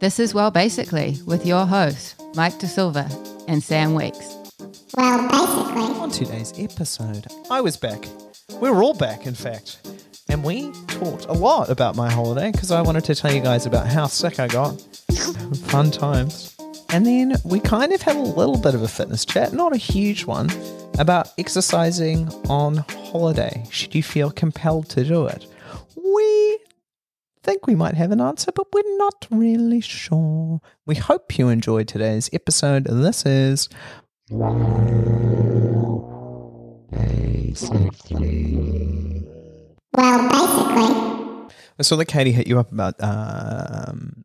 This is Well Basically with your hosts, Mike De Silva and Sam Weeks. Well, basically. On today's episode, I was back. We were all back, in fact. And we talked a lot about my holiday because I wanted to tell you guys about how sick I got. Fun times. And then we kind of had a little bit of a fitness chat, not a huge one, about exercising on holiday. Should you feel compelled to do it? We might have an answer, but we're not really sure. We hope you enjoyed today's episode. This is Well, basically. I saw that Katie hit you up about um,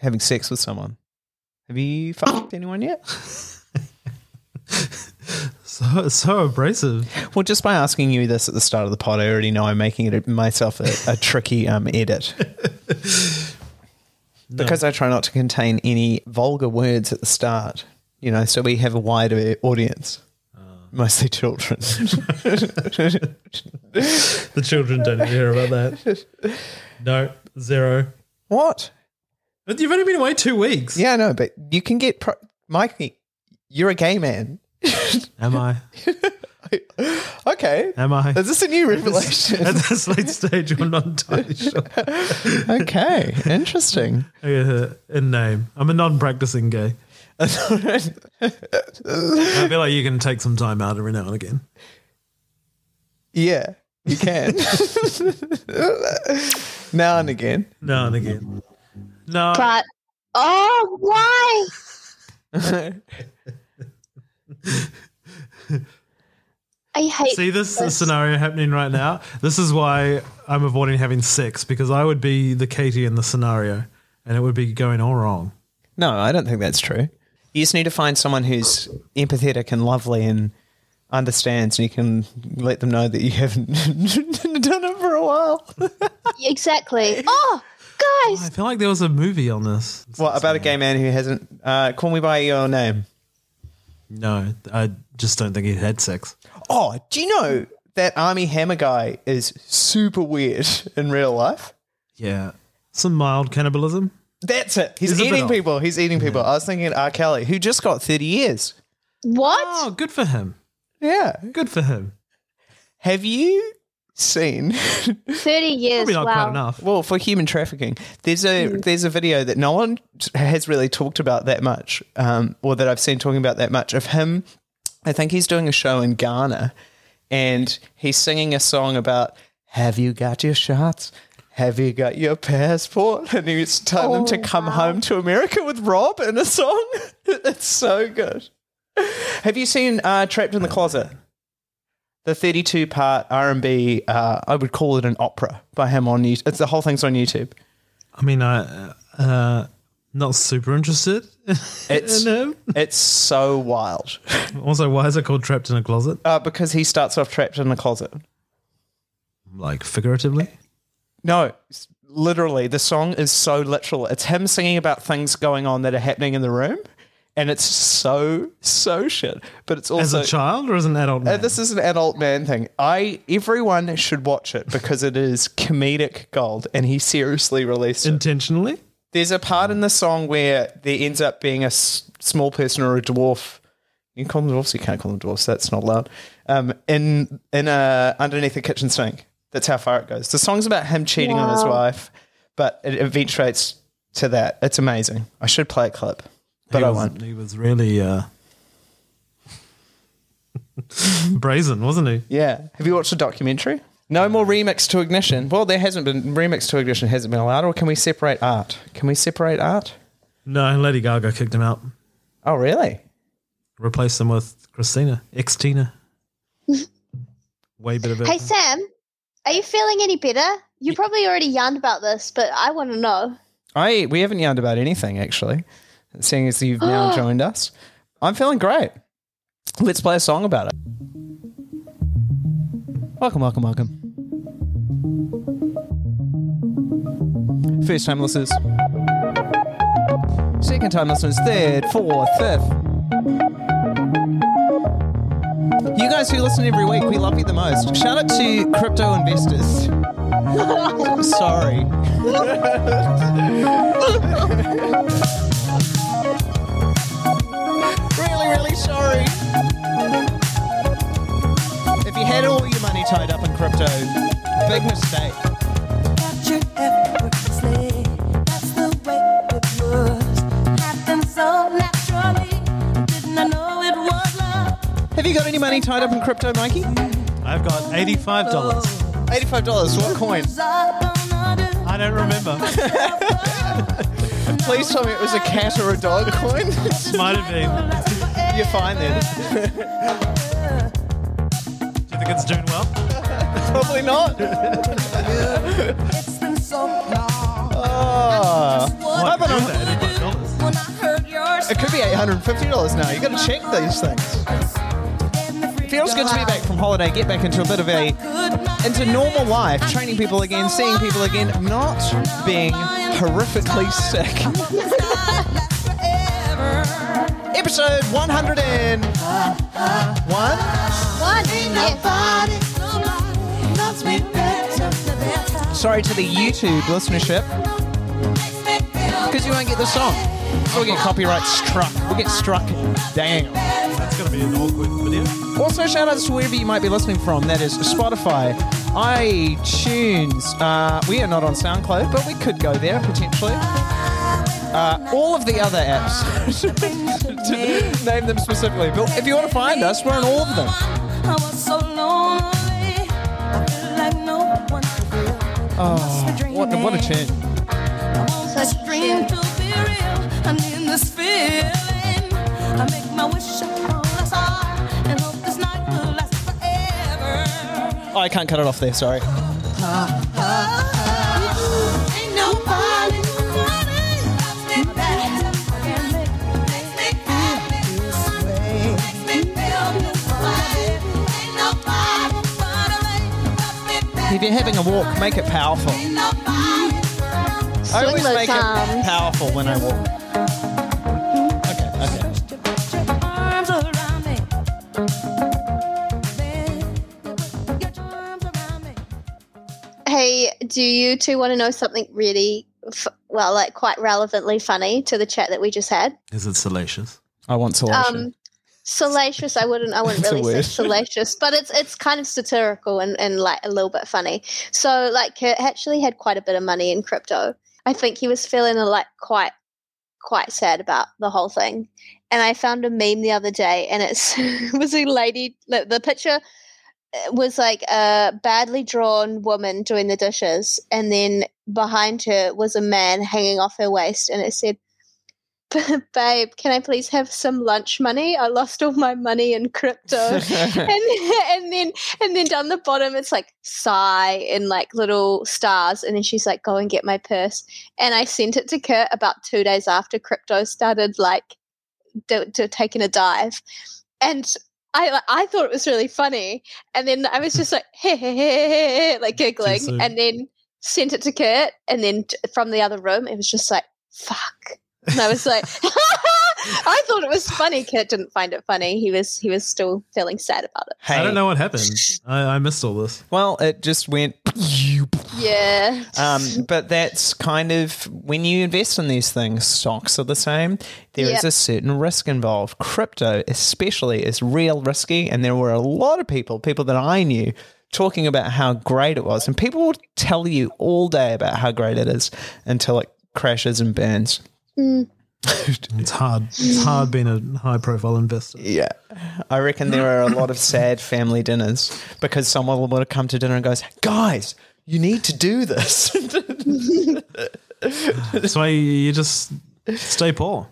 having sex with someone. Have you fucked anyone yet? So so abrasive. Well, just by asking you this at the start of the pod, I already know I'm making it myself a, a tricky um, edit. Because I try not to contain any vulgar words at the start, you know, so we have a wider audience. Mostly children. The children don't hear about that. No, zero. what? But you've only been away two weeks. Yeah, no, but you can get. Pro- Mikey, you're a gay man. Am I? Okay. Am I? Is this a new revelation? At this late stage, I'm not entirely sure. okay, interesting. Uh, in name, I'm a non-practicing gay. I feel like you can take some time out every now and again. Yeah, you can. now and again. Now and again. No, But oh, why? I hate. see this scenario happening right now. This is why I'm avoiding having sex because I would be the Katie in the scenario, and it would be going all wrong. No, I don't think that's true. You just need to find someone who's empathetic and lovely and understands, and you can let them know that you haven't done it for a while. exactly. Oh, guys, I feel like there was a movie on this. what about a gay man who hasn't? Uh, call me by your name. No, I just don't think he had sex. Oh, do you know that Armie Hammer guy is super weird in real life? Yeah, some mild cannibalism. That's it. He's, He's a bit eating off. people. He's eating people. I was thinking R. Kelly, who just got 30 years. what? Oh, good for him. Yeah. Good for him. Have you seen? Thirty years. Probably not wow. quite enough. well, for human trafficking, there's a there's a video that no one has really talked about that much, um, or that I've seen talking about that much of him. I think he's doing a show in Ghana, and he's singing a song about "Have you got your shots? Have you got your passport?" And he's telling them to Oh, come wow. home to America with Rob in a song. it's so good. Have you seen uh, Trapped in the Closet? The 32 part R&B, uh, I would call it an opera by him on YouTube. It's the whole thing's on YouTube. I mean, I uh, not super interested It's in him. it's so wild Also, why is it called Trapped in a Closet? uh, because he starts off trapped in the closet. Like figuratively? No, literally, the song is so literal. It's him singing about things going on that are happening in the room, and it's so so shit. But it's also As a child or as an adult? Uh, this is an adult man thing. I everyone should watch it because it is comedic gold, and he seriously released it. Intentionally? There's a part in the song where there ends up being a s- small person or a dwarf. You can call them dwarfs. You can't call them dwarfs. That's not allowed. Um, in in a underneath the kitchen sink. That's how far it goes. The song's about him cheating on his wife, but it eventuates to that. It's amazing. I should play a clip, but he I was, won't. He was really uh, brazen, wasn't he? Yeah. Have you watched the documentary? No more remix to ignition. Well, there hasn't been remix to ignition hasn't been allowed. Or can we separate art? Can we separate art? No, Lady Gaga kicked him out. Oh, really? Replaced him with Christina, Xtina. Way better version. Hey Sam, are you feeling any better? You probably already yarned about this, but I want to know. I we haven't yarned about anything actually. Seeing as you've now joined us, I'm feeling great. Let's play a song about it. Welcome, welcome, welcome. First time listeners, second time listeners, third, fourth, fifth. You guys who listen every week, we love you the most. Shout out to crypto investors. I'm sorry. really, really sorry. If you had all your money tied up in crypto, big mistake. Captured effortlessly. That's the way it was. Happened so naturally. Didn't I know it was love? Have you got any money tied up in crypto, Mikey? I've got eighty-five dollars. Eighty-five dollars. What coin? I don't remember. Please tell me it was a cat or a dog coin. Might have been. You're fine then. Do you think it's doing well? Probably not. It's been so long. Oh. What? but I'm- Eighty-five dollars. When I heard your It could be eight hundred and fifty dollars now. You got to check these things. Feels good to be back from holiday. Get back into a bit of a into normal life, training people again, seeing people again, not being horrifically sick. Episode one hundred and one. One. Yes. Sorry to the YouTube listenership because you won't get the song. We'll get copyright struck. We'll get struck. Dang. That's gonna be an awkward video. Also, shout outs to wherever you might be listening from. That is Spotify, iTunes. Uh, we are not on SoundCloud, but we could go there potentially. Uh, all of the other apps, to name them specifically. But if you want to find us, we're on all of them. I was so lonely. I feel like no one could feel. Oh, what, what a tune. I want dream to be real. I need this feeling. I make my wish upon a star and hope this night will last forever. Oh, I can't cut it off there, sorry. Ain't If you're having a walk, make it powerful. Ain't. I always Swing those make it arms. powerful when I walk. Okay, okay. Put your arms around me. Get your arms around me. Hey, do you two want to know something really, f- well, like quite relevantly funny to the chat that we just had? Is it salacious? I want salacious. Um, salacious. I wouldn't. I wouldn't really say salacious, but it's it's kind of satirical and, and like a little bit funny. So like Kurt actually had quite a bit of money in crypto. I think he was feeling like quite quite sad about the whole thing. And I found a meme the other day, and it's it was a lady. The the picture uh, was like a badly drawn woman doing the dishes, and then behind her was a man hanging off her waist, and it said. Babe, can I please have some lunch money? I lost all my money in crypto. and, and then and then down the bottom it's like sigh in like little stars. And then she's like go and get my purse. And i sent it to kurt about two days after crypto started like to, to taking a dive. And I, I thought it was really funny. And then i was just like hey, hey, hey, hey, like giggling. And then sent it to kurt. And then t- from the other room it was just like fuck and i was like i thought it was funny kurt didn't find it funny he was he was still feeling sad about it hey, I don't know what happened. I, I missed all this. Well, it just went. yeah Um, but that's kind of when you invest in these things, stocks are the same. There is Yep. a certain risk involved. Crypto, especially, is real risky. And there were a lot of people, people that I knew, talking about how great it was. And people will tell you all day about how great it is until it crashes and burns. Mm. It's hard. It's hard being a high profile investor. Yeah. I reckon there are a lot of sad family dinners because someone will want to come to dinner and goes, guys, you need to do this. That's why you just stay poor.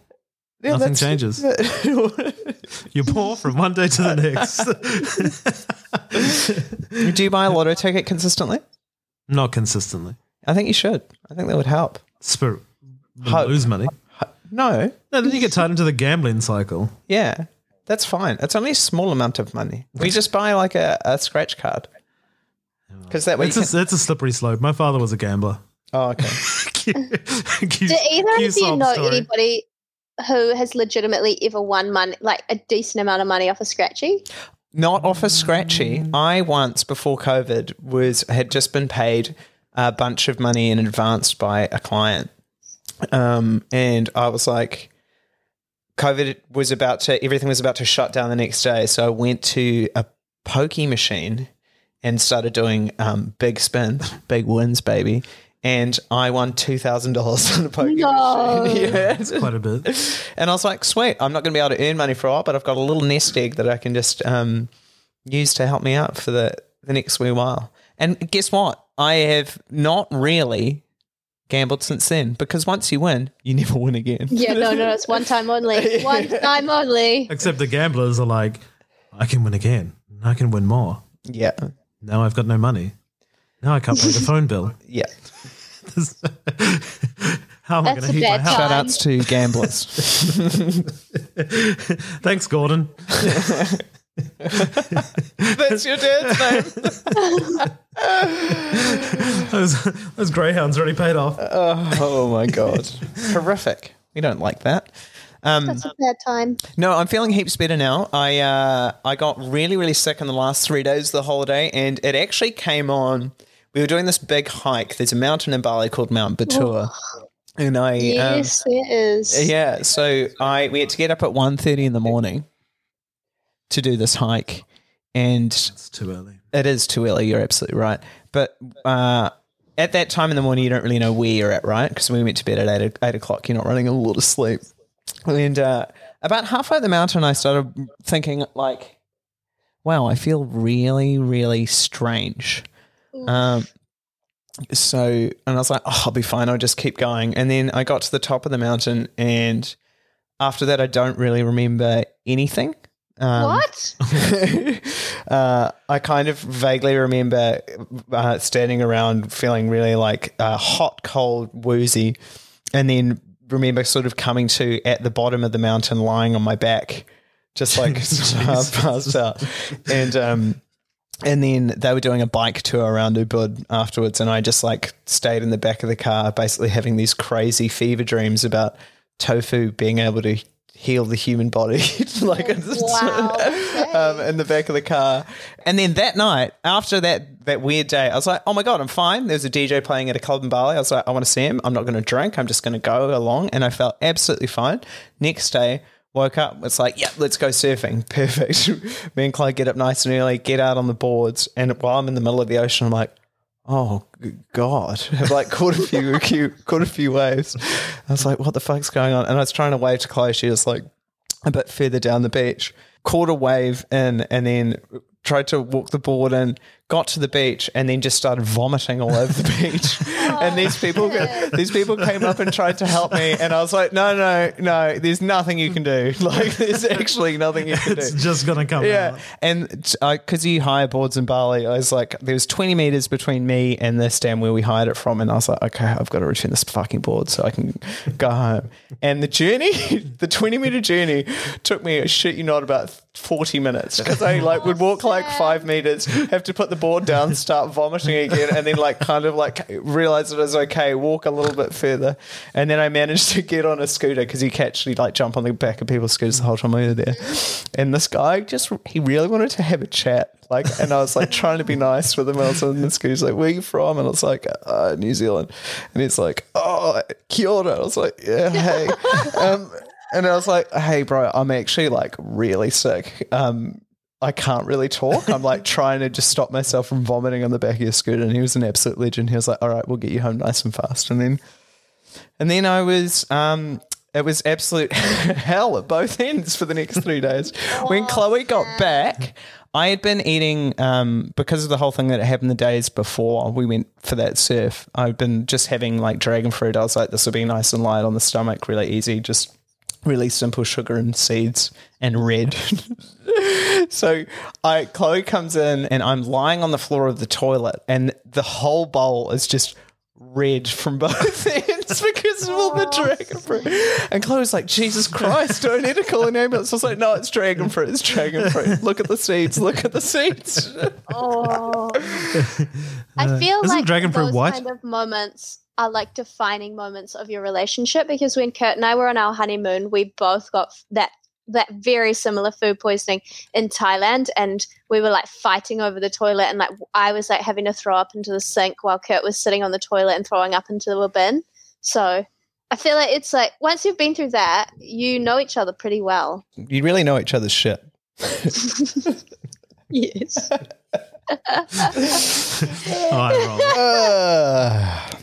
Yeah, Nothing changes. You're poor from one day to the next. Do you buy a lotto ticket consistently? Not consistently. I think you should. I think that would help. Spirit. Hope. Lose money. No, No, then you get tied into the gambling cycle. yeah, that's fine. It's only a small amount of money. We just buy like a, a scratch card because that way. You It's can, a, it's a slippery slope. My father was a gambler. oh, okay. Do either of you know anybody who has legitimately ever won money, like a decent amount of money off a scratchy? Not off a scratchy. I once before COVID was had just been paid a bunch of money in advance by a client. Um, and I was like, COVID was about to, everything was about to shut down the next day. So I went to a pokey machine and started doing um, big spins, big wins, baby. And I won $2,000 on a pokey No. machine. Yeah. Quite a bit. And I was like, sweet, I'm not going to be able to earn money for a while, but I've got a little nest egg that I can just um, use to help me out for the, the next wee while. And guess what? I have not really gambled since then because once you win, you never win again. Yeah, no, no, it's one time only. One time only. Except the gamblers are like, I can win again. I can win more. Yeah. Now I've got no money. Now I can't pay the phone bill. Yeah. How am I going to heat my house? Shout outs to gamblers. Thanks, Gordon. That's your dad's name. Those, those greyhounds already paid off. Oh my God. Horrific. We don't like that. That's a bad time. No, I'm feeling heaps better now. I uh, I got really really sick in the last three days of the holiday, and it actually came on. We were doing this big hike. There's a mountain in Bali called Mount Batur, and I um, Yes, there is. yeah. So I we had to get up at 1.30 in the morning to do this hike, and It's too early. it is too early. You're absolutely right. But uh, at that time in the morning, you don't really know where you're at, right? Because we went to bed at eight, eight o'clock. You're not running a lot of sleep. And uh, about halfway up the mountain, I started thinking, like, wow, I feel really, really strange. Um, so, and I was like, oh, I'll be fine. I'll just keep going. And then I got to the top of the mountain, and after that, I don't really remember anything. Um, What? uh, I kind of vaguely remember uh, standing around feeling really like uh, hot, cold, woozy, and then remember sort of coming to at the bottom of the mountain, lying on my back, just like passed out, and um, and then they were doing a bike tour around Ubud afterwards, and I just like stayed in the back of the car, basically having these crazy fever dreams about tofu being able to heal the human body, like Wow, um, in the back of the car. And then that night, after that that weird day, I was like, oh my god, I'm fine. There's a DJ playing at a club in Bali. I was like, I want to see him. I'm not going to drink. I'm just going to go along, and I felt absolutely fine. Next day. Woke up, it's like, yeah, let's go surfing. Perfect. Me and Chloe get up nice and early, get out on the boards, and while I'm in the middle of the ocean, I'm like, oh god. Have like caught a few cute caught a few waves. I was like what the fuck's going on? And i was trying to wave to chloe she was like a bit further down the beach. Caught a wave in and then tried to walk the board in got to the beach and then just started vomiting all over the beach. And these oh, people these people came up and tried to help me and i was like no no no there's nothing you can do. Like there's actually nothing you can do. It's just going to come yeah, out. and because you hire boards in Bali, I was like, there was 20 meters between me and this dam where we hired it from, and I was like, okay, I've got to return this fucking board so I can go home. And the journey, the 20 meter journey, took me a shit you not about 40 minutes because I like would oh, walk like five meters, have to put the board down, start vomiting again, and then like kind of like realize it was okay, walk a little bit further, and then I managed to get on a scooter because you can actually like jump on the back of people's scooters the whole time we were there. And this guy just he really wanted to have a chat. Like, and I was like trying to be nice with him. I was on the scooter. He's like, "Where are you from?" And I was like, uh, "New Zealand." And he's like, "Oh, Kia ora." I was like, "Yeah, hey." um, and I was like, "Hey, bro, I'm actually like really sick. Um, I can't really talk. I'm like trying to just stop myself from vomiting on the back of your scooter." And he was an absolute legend. He was like, "All right, we'll get you home nice and fast." And then, and then I was, um, it was absolute hell at both ends for the next three days. when Chloe got back, I had been eating um, because of the whole thing that happened the days before we went for that surf. I'd been just having like dragon fruit. I was like, this will be nice and light on the stomach, really easy, just really simple sugar and seeds and red. so I Chloe comes in and I'm lying on the floor of the toilet and the whole bowl is just red from both ends because of all the dragon fruit. And Chloe's like, Jesus Christ, do I need to call an ambulance? I was like, no, it's dragon fruit. It's dragon fruit. Look at the seeds. Look at the seeds. Oh. I uh, feel isn't like dragon fruit those white? kind of moments are like defining moments of your relationship because when Kurt and I were on our honeymoon, we both got that that very similar food poisoning in Thailand, and we were like fighting over the toilet, and like I was like having to throw up into the sink while Kurt was sitting on the toilet and throwing up into the bin. So I feel like it's like once you've been through that, you know each other pretty well. You really know each other's shit. Yes. Eye Uh,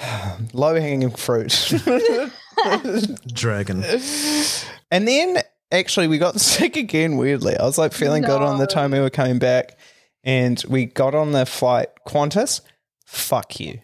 low hanging fruit. Dragon. And then actually we got sick again weirdly. I was like feeling good on the time we were coming back and we got on the flight Qantas. Fuck you.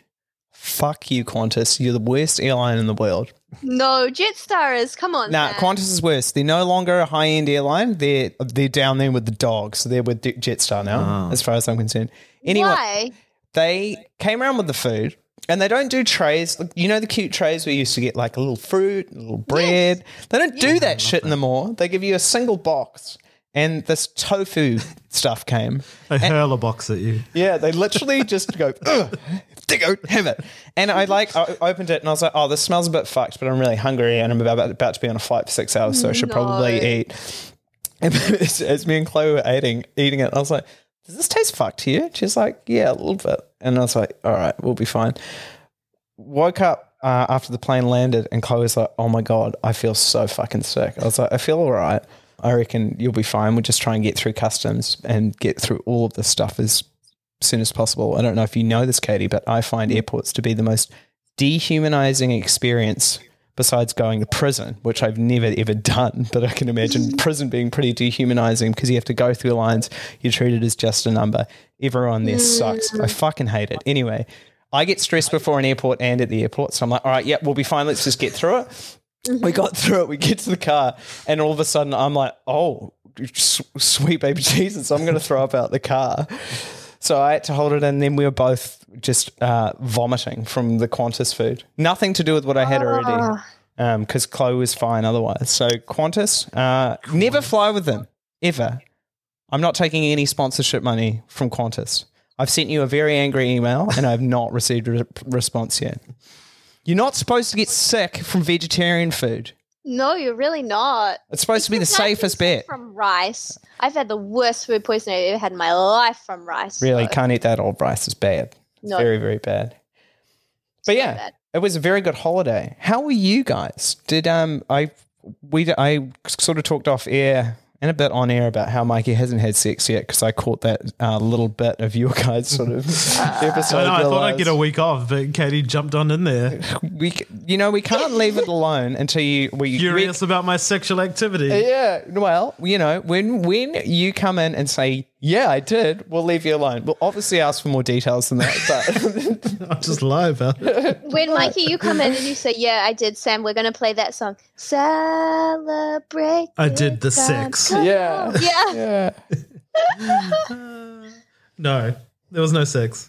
Fuck you, Qantas. You're the worst airline in the world. no, Jetstar is. Come on. Nah, man. Qantas is worse. They're no longer a high end airline. They're they're down there with the dogs. So they're with Jetstar now, ah. as far as I'm concerned. Anyway, Why? they came around with the food and they don't do trays. You know the cute trays we used to get like a little fruit, a little bread. They don't do that shit anymore. They give you a single box and this tofu stuff came. They hurl a box at you. Yeah, they literally just go, Ugh, there you go, have it. And I like, I opened it and I was like, oh, this smells a bit fucked, but I'm really hungry and I'm about, about to be on a flight for six hours, so I should probably eat. And as, as me and Chloe were eating, eating it, I was like, does this taste fucked to you? She's like, yeah, a little bit. And I was like, all right, we'll be fine. Woke up uh, after the plane landed and Chloe was like, oh my God, I feel so fucking sick. I was like, I feel all right. I reckon you'll be fine. We'll just try and get through customs and get through all of this stuff as soon as possible. I don't know if you know this, Katie, but I find airports to be the most dehumanizing experience besides going to prison, which I've never ever done. But I can imagine prison being pretty dehumanizing because you have to go through lines. You're treated as just a number. Everyone there sucks. I mm. fucking hate it. Anyway, I get stressed before an airport and at the airport. So I'm like, all right, yeah, we'll be fine. Let's just get through it. We mm-hmm. got through it. We get to the car, and all of a sudden, I'm like, oh, sweet baby Jesus, I'm going to throw up out the car. So I had to hold it, and then we were both just uh, vomiting from the Qantas food. Nothing to do with what I had already, because Chloe was fine otherwise. So Qantas, uh, never fly with them ever. I'm not taking any sponsorship money from Qantas. I've sent you a very angry email, and I've not received a re- response yet. You're not supposed to get sick from vegetarian food. No, you're really not. It's supposed to be the Because I've been safest sick bet. From rice. I've had the worst food poisoning I've ever had in my life from rice. Really, so- can't eat that old rice. It's bad. It's No. very, very bad. But yeah, bad. it was a very good holiday. How were you guys? Did um I we I sort of talked off air and a bit on air about how Mikey hasn't had sex yet because I caught that uh, little bit of your guys sort of episode. I, know, I thought I'd get a week off, but Katie jumped on in there, we you know we can't leave it alone until you we curious about my sexual activity. Yeah, well, you know, when when you come in and say, "Yeah, I did," we'll leave you alone. We'll obviously ask for more details than that, but I'll just lie about it. When Mikey, you come in and you say, "Yeah, I did, Sam. We're gonna play that song. Celebrate." I did the good sex. Come yeah, on. Yeah. yeah, No, there was no sex.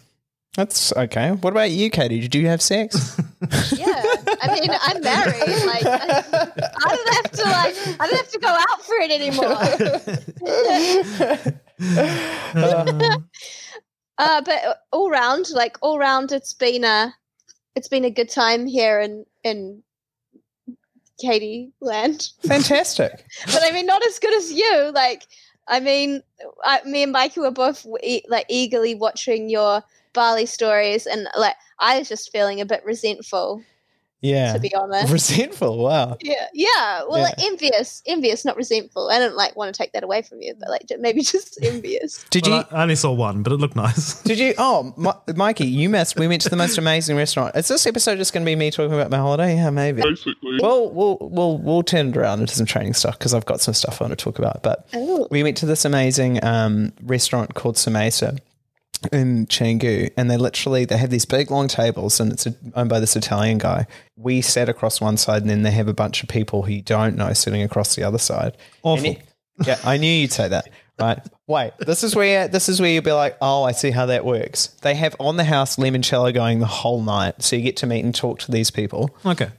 that's okay. What about you, Katie? Did you have sex? Yeah. I mean, I'm married. Like, I don't have to like, I don't have to go out for it anymore. Uh, but all round, like all round, it's been a, it's been a good time here in in Katie land. Fantastic. but I mean, not as good as you. Like, I mean, I, me and Mikey were both e- like eagerly watching your Bali stories, and like I was just feeling a bit resentful, Yeah, to be honest. resentful. Wow. yeah, yeah. Well, Yeah. like envious, envious, not resentful. I don't like want to take that away from you, but like maybe just envious. Did Well, you? I I only saw one, but it looked nice. Did you? Oh, Mi- Mikey, you missed. We went to the most amazing restaurant. Is this episode just going to be me talking about my holiday? Yeah, maybe. Basically. Well, we'll we'll we'll turn it around into some training stuff because I've got some stuff I want to talk about. But Oh. we went to this amazing um, restaurant called Samesa in Canggu, and they literally they have these big long tables, and it's owned by this Italian guy. We sat across one side, and then they have a bunch of people who you don't know sitting across the other side. Awful. It- yeah, I knew you'd say that. Right. Wait, this is where this is where you'll be like, oh, I see how that works. They have on the house limoncello going the whole night, so you get to meet and talk to these people. Okay.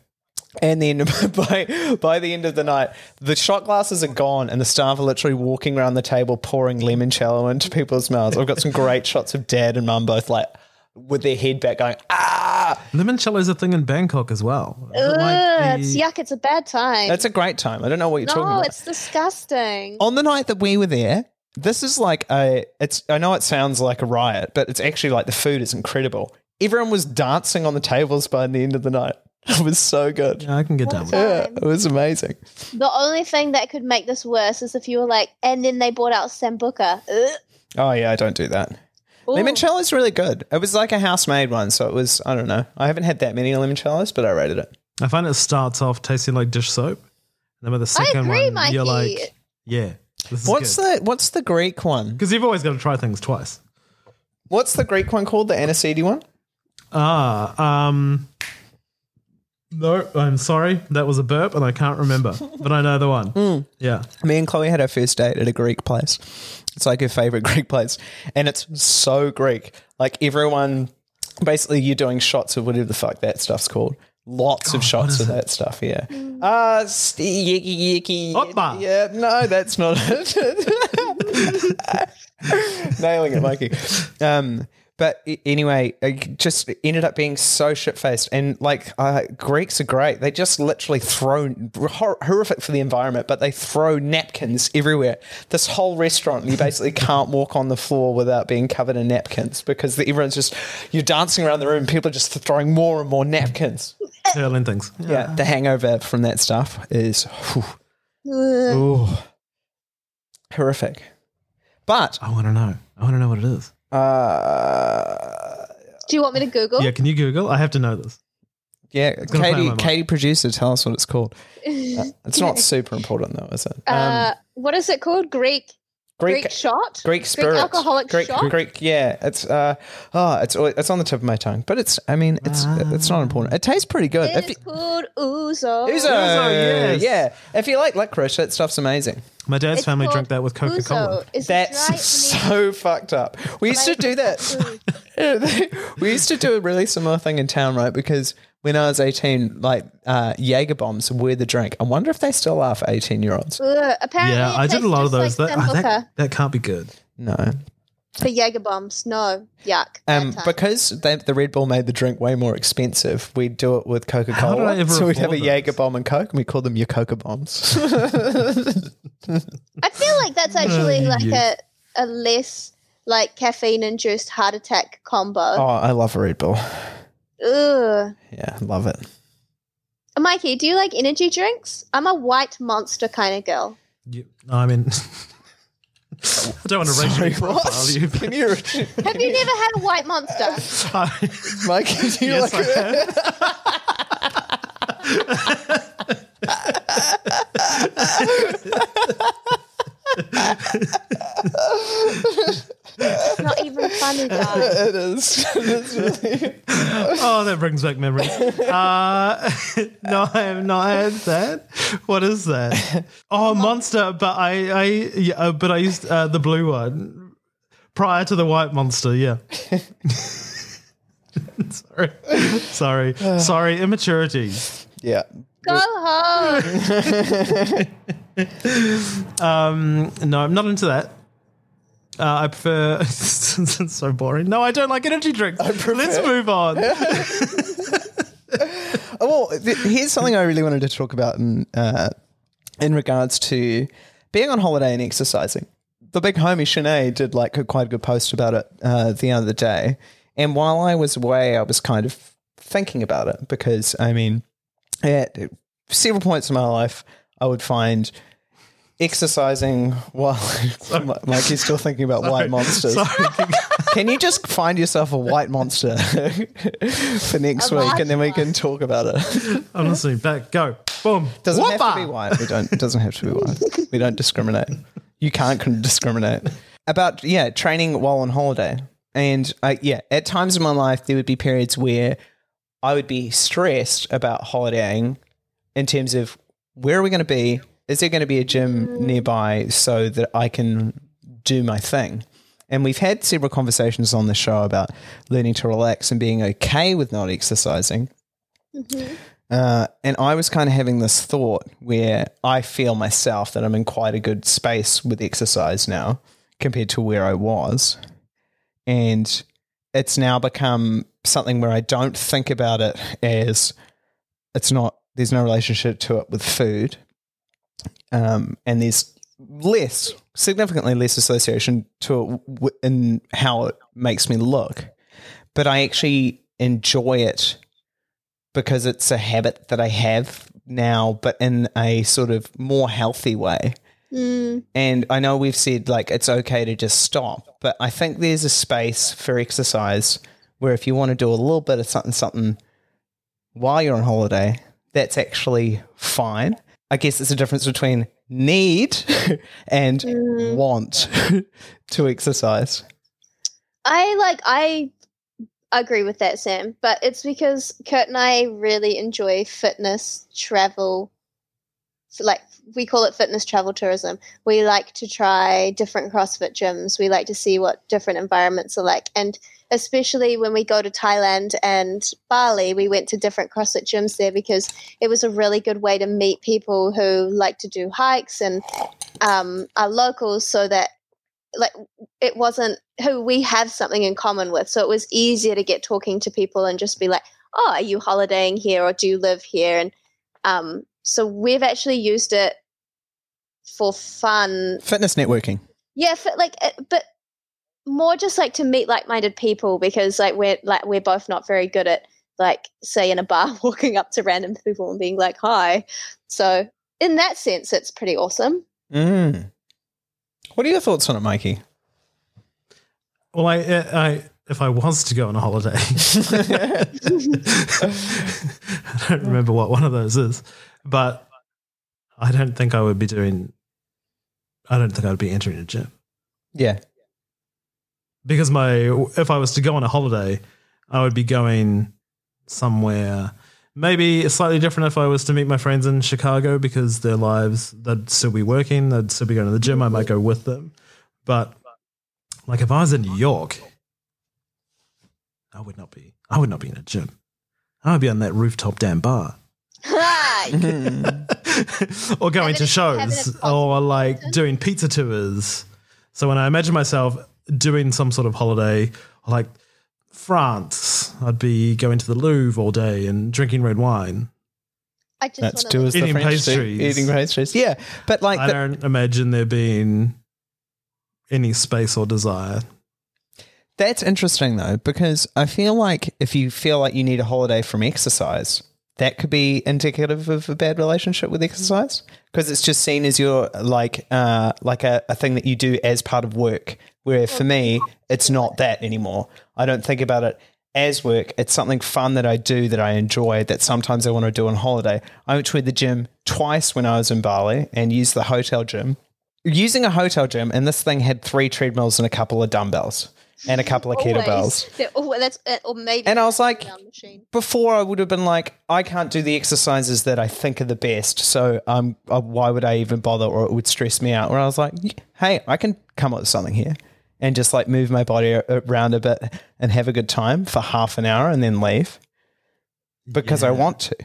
And then by by the end of the night, the shot glasses are gone, and the staff are literally walking around the table pouring limoncello into people's mouths. I've got some great shots of dad and mum both like with their head back going, ah. Limoncello is a thing in Bangkok as well. Is it Ugh, like it's the- yuck. It's a bad time. That's a great time. I don't know what you're talking about. no, about. it's disgusting. On the night that we were there, this is like a, it's, I know it sounds like a riot, but it's actually like the food is incredible. Everyone was dancing on the tables by the end of the night. It was so good. Yeah, I can get down with it. Yeah, Time. it was amazing. The only thing that could make this worse is if you were like, and then they brought out sambuca. Ugh. Oh yeah, I don't do that. Ooh. Limoncello is really good. It was like a house made one, so it was. I don't know. I haven't had that many limoncellos, but I rated it. I find it starts off tasting like dish soap. And then with the second agree, one, Mikey. you're like, yeah, this is What's good. the What's the Greek one? Because you've always got to try things twice. What's the Greek one called? The aniseed one? Ah, um, no, I'm sorry. That was a burp and I can't remember, but I know the one. Hmm. Yeah. Me and Chloe had our first date at a Greek place. It's like her favorite Greek place, and it's so Greek. Like everyone, basically, you're doing shots of whatever the fuck that stuff's called. Lots of shots of that stuff. Yeah. Ah, uh, yicky yicky. Oppa. Yeah. No, that's not it. Nailing it, Mikey. Um, but anyway, it just ended up being so shit faced. And like, uh, Greeks are great. They just literally throw hor- horrific for the environment, but they throw napkins everywhere. This whole restaurant, you basically can't walk on the floor without being covered in napkins because the, everyone's just you're dancing around the room. People are just throwing more and more napkins. Hurling things. Yeah, the hangover from that stuff is whew, ooh, horrific. But I want to know. I want to know what it is. Uh, Do you want me to Google? Yeah, can you Google? I have to know this. yeah, gonna play on Katie, my mind. Katie producer, tell us what it's called. Uh, it's not super important though, is it? uh, what is it called? Greek Greek, Greek shot? Greek spirit, alcoholic Greek, shot? Greek, yeah. It's uh, oh, it's it's on the tip of my tongue, but it's. I mean, it's it's not important. It tastes pretty good. If It's you, called ouzo. Ouzo, yes. yeah. If you like licorice, that stuff's amazing. My dad's It's family called drank that with Coca Cola. ouzo. It's dry That's so fucked up. We used to do that. we used to do a really similar thing in town, right? Because when I was 18, like uh, Jaeger bombs were the drink. I wonder if they still are for 18 year olds. Apparently, Yeah, I did a lot of those. Like that, sambuca that, that can't be good. No. For Jaeger bombs. No, yuck. Um, because they, the Red Bull made the drink way more expensive, we'd do it with Coca How did I Cola. So we'd have a afford Jaeger those? bomb and Coke, and we call them your Coca bombs. I feel like that's actually Uh, like yes. a, a less like caffeine induced heart attack combo. oh, I love a Red Bull. Ugh. Yeah, love it. Mikey, do you like energy drinks? I'm a white monster kind of girl. You, I mean, I don't want to racially Sorry, what? profile you. Can you, Have you never had a white monster? but- Mike? Do you yes, like I have. It's not even funny, guys. it is. It is really. Oh, that brings back memories. Uh, no, I have not had that. What is that? Oh, Monster. But I, I, yeah, uh, but I used uh, the blue one prior to the white Monster. Yeah. sorry, sorry, sorry. Immaturity. Yeah. Go home. Um, no, I'm not into that. Uh, I prefer. it's so boring. No, I don't like energy drinks. Let's move on. Oh, well, th- here's something I really wanted to talk about in, uh, in regards to being on holiday and exercising. The big homie Shanae did like a, quite a good post about it uh, the other day. And while I was away, I was kind of thinking about it because, I mean, at several points in my life, I would find exercising while Mikey's still thinking about white monsters. Can you just find yourself a white monster for next A week and then we can talk about it? I'm listening. Back. Go. Boom. Doesn't have to be white. We don't. It doesn't have to be white. We don't discriminate. You can't discriminate about yeah training while on holiday. And uh, yeah, at times in my life there would be periods where I would be stressed about holidaying in terms of where are we going to be? Is there going to be a gym nearby so that I can do my thing? And we've had several conversations on the show about learning to relax and being okay with not exercising. Uh, and I was kind of having this thought where I feel myself that I'm in quite a good space with exercise now compared to where I was. And it's now become something where I don't think about it as it's not there's no relationship to it with food, um, and there's less significantly less association to it w- in how it makes me look, but I actually enjoy it because it's a habit that I have now, but in a sort of more healthy way. Mm, And I know we've said like it's okay to just stop, but I think there's a space for exercise where if you want to do a little bit of something, something while you're on holiday, that's actually fine. I guess it's a difference between need and mm. want to exercise. I like I agree with that, Sam, but it's because Kurt and I really enjoy fitness travel. Like we call it fitness travel tourism. We like to try different CrossFit gyms. We like to see what different environments are like, and especially when we go to Thailand and Bali, we went to different CrossFit gyms there because it was a really good way to meet people who like to do hikes and um, are locals, so that like it wasn't who we have something in common with. So it was easier to get talking to people and just be like, oh, are you holidaying here or do you live here? And um, so we've actually used it for fun. Fitness networking. Yeah, for, like, uh, but more just like to meet like-minded people because like we're like we're both not very good at like say in a bar walking up to random people and being like hi. So in that sense, it's pretty awesome. Mm. What are your thoughts on it, Mikey? Well, I, I, if I was to go on a holiday, I don't remember what one of those is, but I don't think I would be doing. I don't think I would be entering a gym Yeah. because my if I was to go on a holiday, I would be going somewhere maybe slightly different if I was to meet my friends in Chicago because their lives they'd still be working, they'd still be going to the gym. I might go with them, but like if I was in New York, I would not be. I would not be in a gym. I would be on that rooftop damn bar. or going to shows or like doing pizza tours. So when I imagine myself doing some sort of holiday, like France, I'd be going to the Louvre all day and drinking red wine. I just That's wanna do live as the Eating French do. pastries. Eating pastries. Yeah. But like I the- don't imagine there being any space or desire. That's interesting though, because I feel like if you feel like you need a holiday from exercise, that could be indicative of a bad relationship with exercise because it's just seen as your like uh, like a, a thing that you do as part of work. Where for me, it's not that anymore. I don't think about it as work. It's something fun that I do that I enjoy that sometimes I want to do on holiday. I went to the gym twice when I was in Bali and used the hotel gym. Using a hotel gym, and this thing had three treadmills and a couple of dumbbells and a couple of Always. kettlebells. They're al- that's uh, or maybe And I was like, before I would have been like, I can't do the exercises that I think are the best. So um, uh, why would I even bother? Or it would stress me out. Where I was like, hey, I can come up with something here and just like move my body around a bit and have a good time for half an hour and then leave because I want to.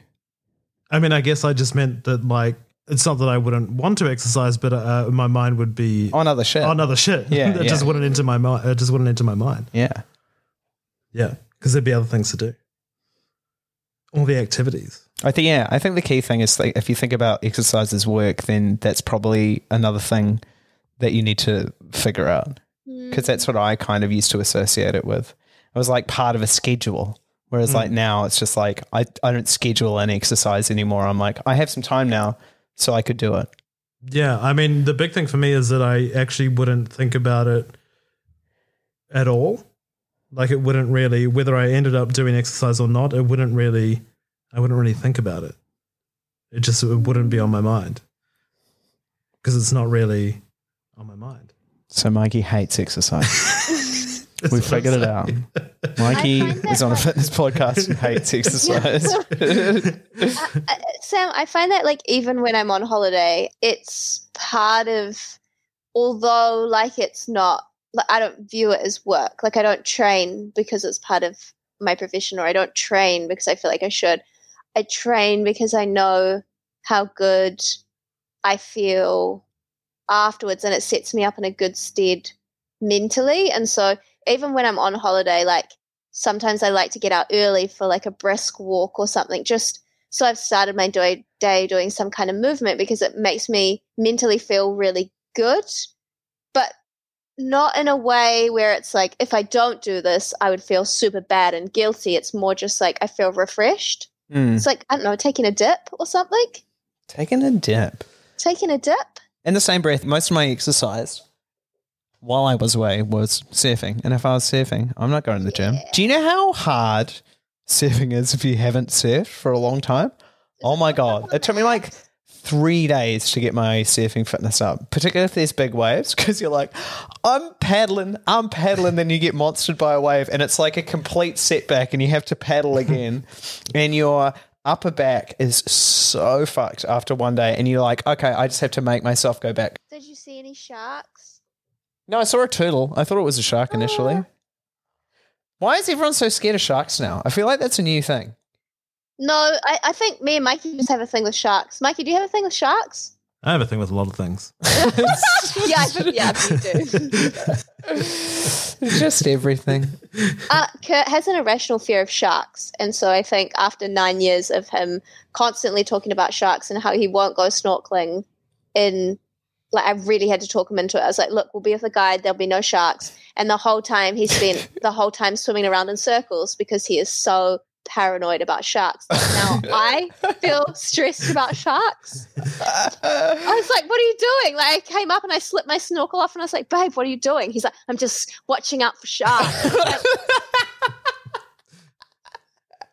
I mean, I guess I just meant that like it's not that I wouldn't want to exercise, but uh, uh, my mind would be On other shit. on other shit. Yeah, it yeah. just wouldn't enter my mind. It just wouldn't enter my mind. yeah. Yeah, because there'd be other things to do. All the activities. I think yeah, I think the key thing is like if you think about exercise as work, then that's probably another thing that you need to figure out mm. because that's what I kind of used to associate it with. It was like part of a schedule, whereas mm. like now it's just like I I don't schedule any exercise anymore. I'm like I have some time now, so I could do it. Yeah, I mean, the big thing for me is that I actually wouldn't think about it at all. Like, it wouldn't really, whether I ended up doing exercise or not, it wouldn't really, I wouldn't really think about it. It just it wouldn't be on my mind because it's not really on my mind. So Mikey hates exercise. That's we figured it out. Mikey I find that is on a fitness podcast and hates exercise. Uh, Sam, I find that like even when I'm on holiday, it's part of, although like it's not, like I don't view it as work. Like I don't train because it's part of my profession, or I don't train because I feel like I should. I train because I know how good I feel afterwards, and it sets me up in a good stead mentally. And so even when I'm on holiday, like sometimes I like to get out early for like a brisk walk or something. Just so I've started my do- day doing some kind of movement because it makes me mentally feel really good, but not in a way where it's like if I don't do this, I would feel super bad and guilty. It's more just like I feel refreshed. Mm. It's like I don't know, taking a dip or something. Taking a dip. Taking a dip. In the same breath, most of my exercise while I was away was surfing. And if I was surfing, I'm not going to the gym. Do you know how hard surfing is if you haven't surfed for a long time? Oh my God. It took me like three days to get my surfing fitness up, particularly if there's big waves, because you're like, I'm paddling, I'm paddling, then you get monstered by a wave, and it's like a complete setback, and you have to paddle again, and your upper back is so fucked after one day, and you're like, okay, I just have to make myself go back. Did you see any sharks? No, I saw a turtle. I thought it was a shark initially. Why is everyone so scared of sharks now? I feel like that's a new thing. No, I, I think me and Mikey just have a thing with sharks. Mikey, do you have a thing with sharks? I have a thing with a lot of things. yeah, I think, yeah, you do. Just everything. uh, Kurt has an irrational fear of sharks, and so I think after nine years of him constantly talking about sharks and how he won't go snorkeling, in like I really had to talk him into it. I was like, "Look, we'll be with a guide. There'll be no sharks." And the whole time he spent the whole time swimming around in circles because he is so paranoid about sharks. Now I feel stressed about sharks. I was like, "What are you doing?" Like I came up and I slipped my snorkel off, and I was like, "Babe, what are you doing?" He's like, "I'm just watching out for sharks."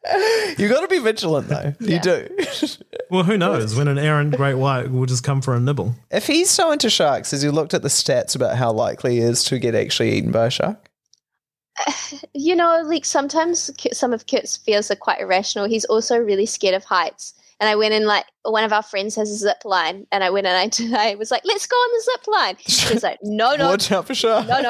You got to be vigilant though. You do. Well, who knows when an errant great white will just come for a nibble? if he's so into sharks, has he looked at the stats about how likely he is to get actually eaten by a shark? you know, like sometimes some of Kit's fears are quite irrational. He's also really scared of heights. And I went in like one of our friends has a zip line, and I went and I, I was like, "Let's go on the zip line." He was like, "No, no, Watch out for sharks. no, no,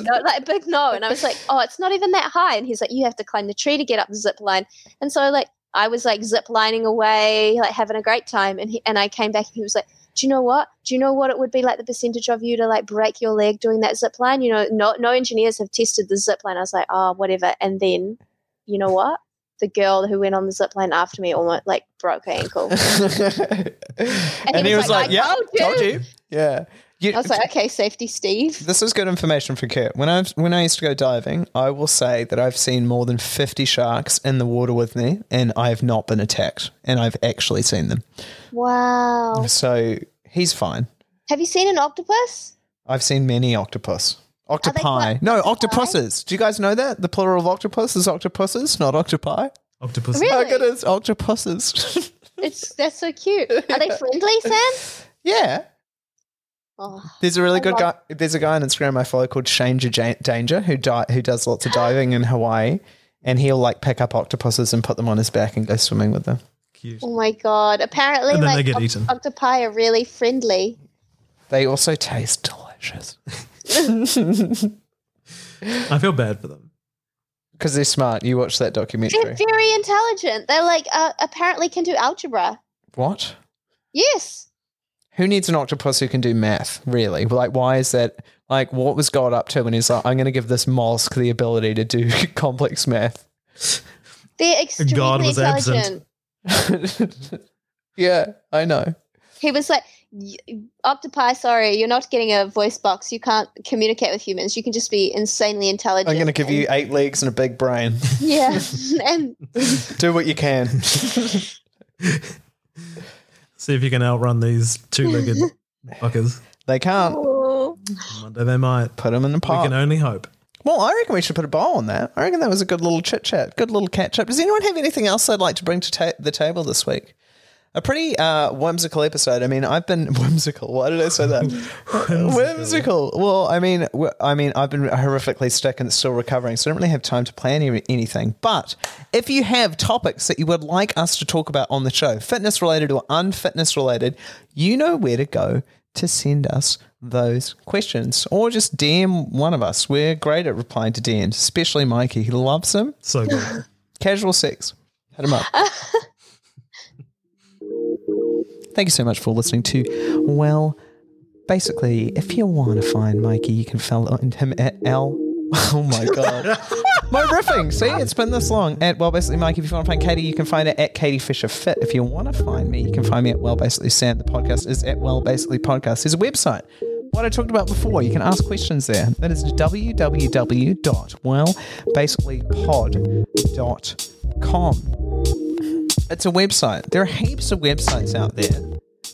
no, like a big no." And I was like, "Oh, it's not even that high." And he's like, "You have to climb the tree to get up the zip line." And so like I was like zip lining away, like having a great time. And he, and I came back and he was like, "Do you know what? Do you know what it would be like the percentage of you to like break your leg doing that zip line? You know, no no engineers have tested the zip line." I was like, "Oh, whatever." And then, you know what? The girl who went on the zip line after me almost like broke her ankle. and, he he was was like, like, "I "Yeah, told you." Yeah. You, I was like, "Okay, safety, Steve." This is good information for Kurt. When I when I used to go diving, I will say that I've seen more than fifty sharks in the water with me, and I have not been attacked, and I've actually seen them. Wow. So he's fine. Have you seen an octopus? I've seen many octopus. They Octopi. called No, octopuses. Do you guys know that? The plural of octopus is octopuses, not octopi. Octopuses. Really? Oh, good, it's octopuses. It's that's so cute. Are they friendly, Sam? yeah. Oh, There's a really I good guy. There's a guy on Instagram I follow called Shanger Ja- Danger who di- who does lots of diving in Hawaii, and he'll like pick up octopuses and put them on his back and go swimming with them. Cute. oh my god! Apparently, And then like they get oc- eaten. octopi are really friendly. They also taste delicious I feel bad for them. because they're smart. You watch that documentary. They're documentary. very intelligent. They're like uh, apparently can do algebra. What? Yes. Who needs an octopus who can do math? Really? Like, why is that? Like, what was God up to when he's like, I'm going to give this mollusk the ability to do complex math? They're extremely God was intelligent. absent. yeah, I know. He was like, "Y- "Octopi, sorry, you're not getting a voice box. You can't communicate with humans. You can just be insanely intelligent." I'm going to give you eight legs and a big brain. yeah, and do what you can. See if you can outrun these two-legged fuckers. they can't. oh, One day they might. Put them in the We pot. can only hope. Well, I reckon we should put a bow on that. I reckon that was a good little chit chat, good little catch up. Does anyone have anything else they'd like to bring to ta- the table this week? A pretty uh, whimsical episode. I mean, I've been whimsical. Why did I say that? whimsical. Well, I mean, w- I mean, I've been horrifically sick and still recovering, so I don't really have time to plan any- anything. But if you have topics that you would like us to talk about on the show, fitness related or unfitness related, you know where to go to send us those questions or just DM one of us. We're great at replying to DMs, especially Mikey. He loves them. So good. Casual sex. Hit him up. Thank you so much for listening to, well, basically, if you want to find Mikey, you can follow him at L Oh my god. My riffing. See, it's been this long. At well basically Mike, if you want to find Katie, you can find it at Katie Fisher Fit. If you want to find me, you can find me at Well Basically Sam. The podcast is at Well Basically Podcast. There's a website. What I talked about before, you can ask questions there. That is www.wellbasicallypod.com. It's a website. There are heaps of websites out there.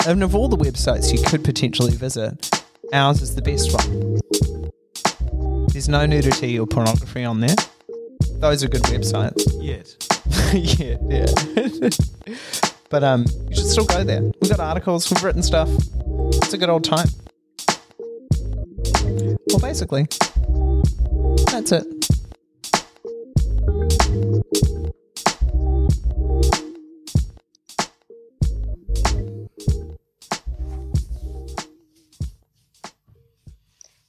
And of all the websites you could potentially visit, ours is the best one. There's no nudity or pornography on there. Those are good websites. Yet. yeah, yeah. but um, you should still go there. We've got articles, we've written stuff. It's a good old time. Well, basically, that's it.